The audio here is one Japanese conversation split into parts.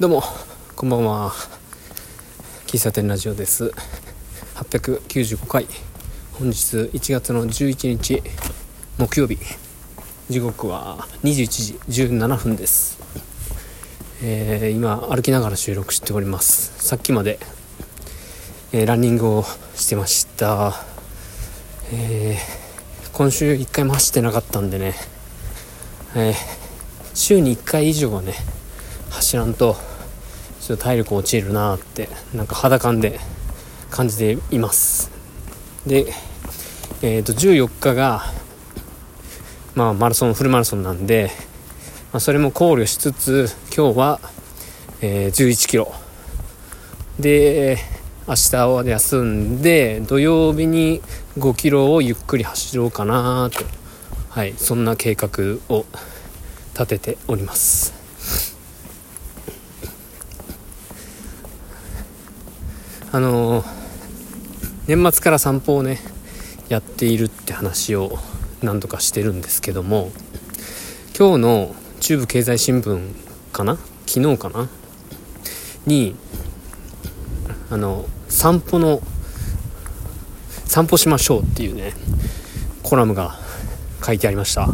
どうもこんばんは。喫茶店ラジオです。895回。本日1月の11日木曜日。時刻は21時17分です。えー、今歩きながら収録しております。さっきまで、えー、ランニングをしてました。えー、今週1回も走ってなかったんでね、え週に1回以上はね走らんとちょっと体力落ちるなってなんか肌感で感じています。でえっ、ー、と14日がまあマラソンフルマラソンなんで、まあ、それも考慮しつつ今日は、えー、11キロ。で明日は休んで土曜日に5キロをゆっくり走ろうかなと。はいそんな計画を立てております。あの年末から散歩をねやっているって話を何度かしてるんですけども今日の中部経済新聞かな？昨日かな？にあの散歩の散歩しましょうっていうねコラムが書いてありました。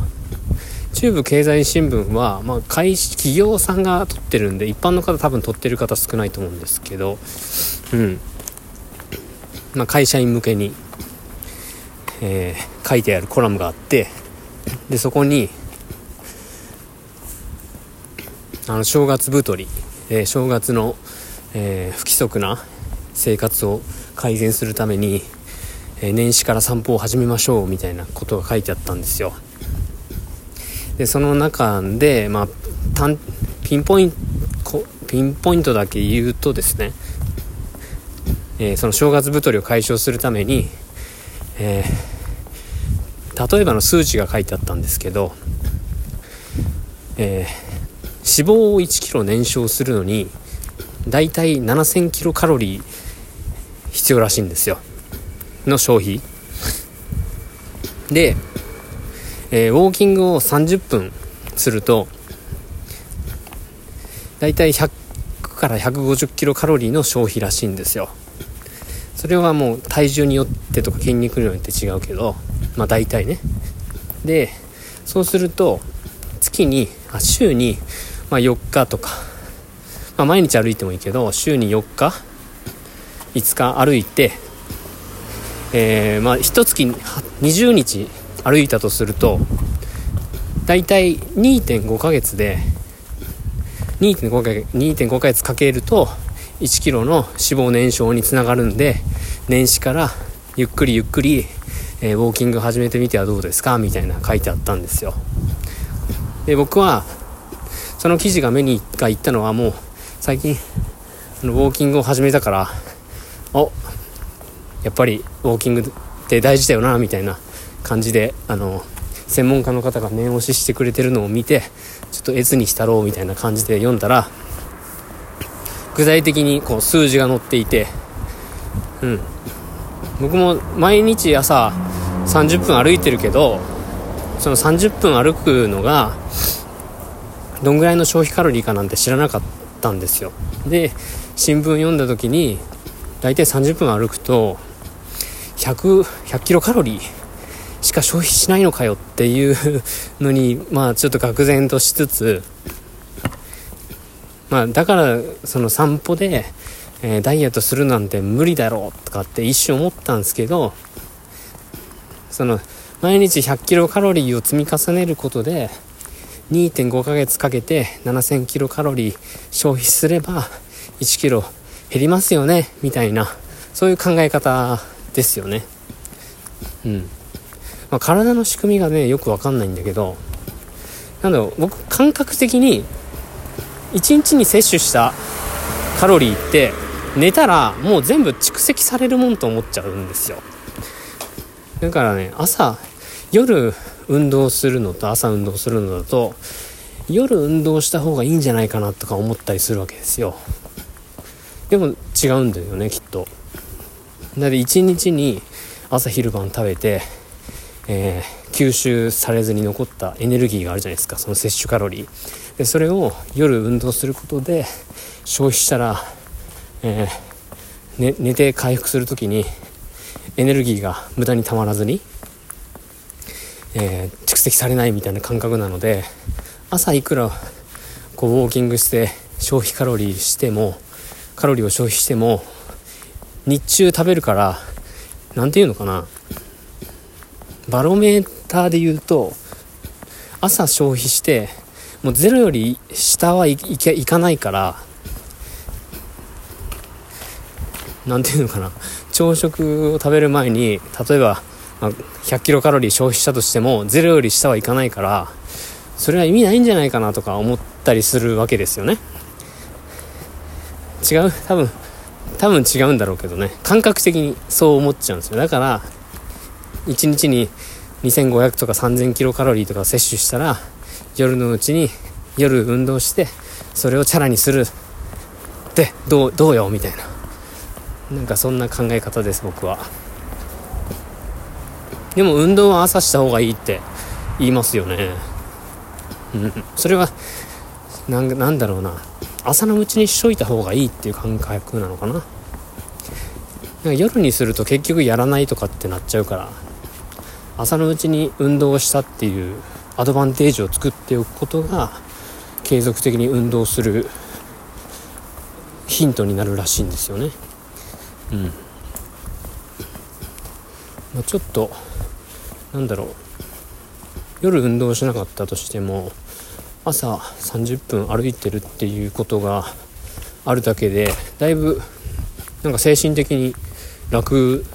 中部経済新聞は、まあ、会企業さんが撮ってるんで一般の方多分撮ってる方少ないと思うんですけど、うんまあ、会社員向けに、えー、書いてあるコラムがあってでそこにあの正月太り、えー、正月の、えー、不規則な生活を改善するために、え年始から散歩を始めましょうみたいなことが書いてあったんですよ。でその中で、まあ、ピンポイントピンポイントだけ言うとですね、えー、その正月太りを解消するために、えー、例えばの数値が書いてあったんですけど、えー、脂肪を1 k g 燃焼するのにだいたい7000キロカロリー必要らしいんですよ。の消費。でえー、ウォーキングを30分するとだいたい100から150キロカロリーの消費らしいんですよ。それはもう体重によってとか筋肉量によって違うけどまあ大体ね。でそうすると月にあ週に、まあ、4日とか、まあ、毎日歩いてもいいけど週に4日5日歩いてえー、まあ1月20日歩いたとすると大体2.5ヶ月で2.5ヶ月かけると1 k g の脂肪燃焼につながるんで年始からゆっくりゆっくり、えー、ウォーキング始めてみてはどうですか？みたいな書いてあったんですよ。で僕はその記事が目にが言ったのはもう最近ウォーキングを始めたからおやっぱりウォーキングって大事だよなみたいな感じであの専門家の方が念押ししてくれてるのを見てちょっと越にしたろうみたいな感じで読んだら具体的にこう数字が載っていてうん。僕も毎日朝30分歩いてるけどその30分歩くのがどんぐらいの消費カロリーかなんて知らなかったんですよ。で新聞読んだ時に大体30分歩くと 100, 100キロカロリーしか消費しないのかよっていうのに、まあちょっと愕然としつつ、まあだからその散歩で、えー、ダイエットするなんて無理だろうとかって一瞬思ったんですけど、その毎日100キロカロリーを積み重ねることで、2.5ヶ月かけて7000キロカロリー消費すれば1キロ減りますよねみたいなそういう考え方ですよね。うん。まあ、体の仕組みがねよくわかんないんだけどなんだろう僕感覚的に1日に摂取したカロリーって寝たらもう全部蓄積されるもんと思っちゃうんですよ。だからね朝夜運動するのと朝運動するのだと夜運動した方がいいんじゃないかなとか思ったりするわけですよ。でも違うんだよねきっと。だって1日に朝昼晩食べてえー、吸収されずに残ったエネルギーがあるじゃないですか。その摂取カロリー。でそれを夜運動することで消費したら、えー、ね、寝て回復する時にエネルギーが無駄にたまらずに、えー、蓄積されないみたいな感覚なので朝いくらこうウォーキングして消費カロリーしてもカロリーを消費しても日中食べるから何て言うのかな。バロメーターで言うと朝消費してもうゼロより下はいけいかないから何て言うのかな。朝食を食べる前に例えば、まあ、100キロカロリー消費したとしてもゼロより下はいかないからそれは意味ないんじゃないかなとか思ったりするわけですよね。違う？多分多分違うんだろうけどね。感覚的にそう思っちゃうんですよ。だから1日に2500とか3000キロカロリーとか摂取したら夜のうちに夜運動してそれをチャラにするってどうどうよみたいな。なんかそんな考え方です僕は。でも運動は朝した方がいいって言いますよね。うん。それはなんなんだろうな。朝のうちにしといた方がいいっていう感覚なのかな。なんか夜にすると結局やらないとかってなっちゃうから。朝のうちに運動をしたっていうアドバンテージを作っておくことが継続的に運動するヒントになるらしいんですよね。うん。まあ、ちょっとなんだろう。夜運動しなかったとしても朝30分歩いてるっていうことがあるだけでだいぶなんか精神的に楽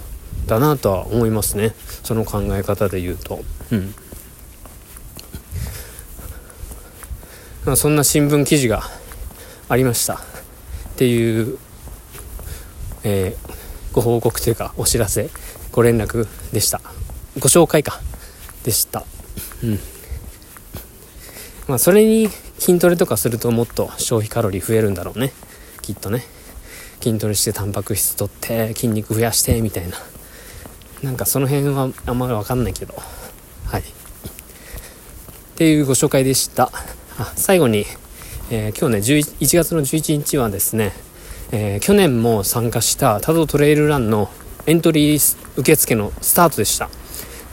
だなとは思いますねその考え方で言うと。うん。まあ、そんな新聞記事がありました。っていう、えー、ご報告というかお知らせ。ご連絡でした。ご紹介か。でした。うん。まあそれに筋トレとかするともっと消費カロリー増えるんだろうね。きっとね。筋トレしてタンパク質取って筋肉増やしてみたいななんかその辺はあんまり分かんないけど。はい。っていうご紹介でした。あ最後に、えー、今日ね1月の11日はですね、えー、去年も参加したタドトレイルランのエントリー受付のスタートでした。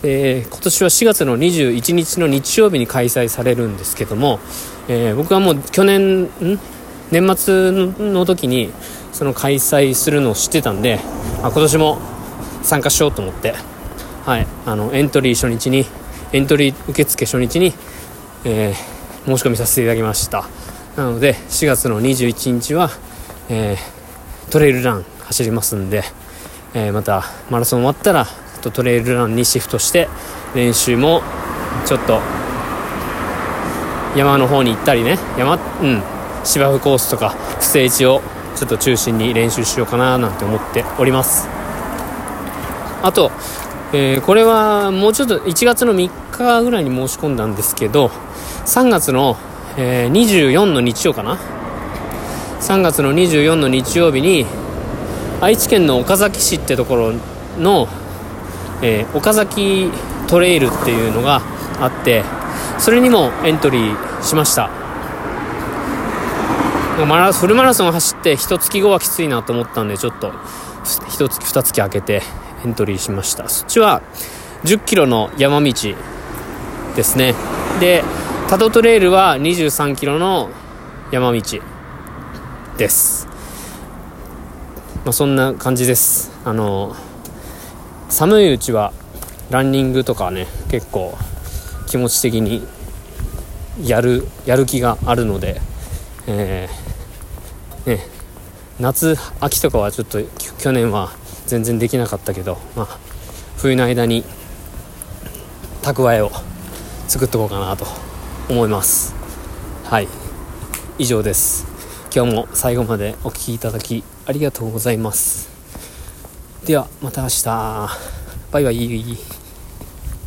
えー、今年は4月の21日の日曜日に開催されるんですけども、えー、僕はもう去年年末の時にその開催するのを知ってたんで、あ、今年も参加しようと思って、はい、あのエントリー初日にエントリー受付初日に、えー、申し込みさせていただきました。なので4月の21日は、えトレイルラン走りますんで、えまたマラソン終わったらとトレイルランにシフトして練習もちょっと山の方に行ったりね。山うん。芝生コースとか不整地をちょっと中心に練習しようかななんて思っております。あと、えー、これはもうちょっと1月の3日ぐらいに申し込んだんですけど3月の、えー、24の日曜かな？3月の24の日曜日に愛知県の岡崎市ってところのえー、岡崎トレイルっていうのがあってそれにもエントリーしました。マラフルマラソン走って一月後はきついなと思ったんでちょっと一月二月空けてエントリーしました。そっちは1 0キロの山道ですね。でタドトレイルは2 3キロの山道です。まあ、そんな感じです。あの寒いうちはランニングとかね結構気持ち的にやるやる気があるので、えー、ね、夏秋とかはちょっと去年は全然できなかったけど、まあ、冬の間に蓄えを作っとこうかなと思います。はい。以上です。今日も最後までお聴きいただきありがとうございます。ではまた明日。バイバイ。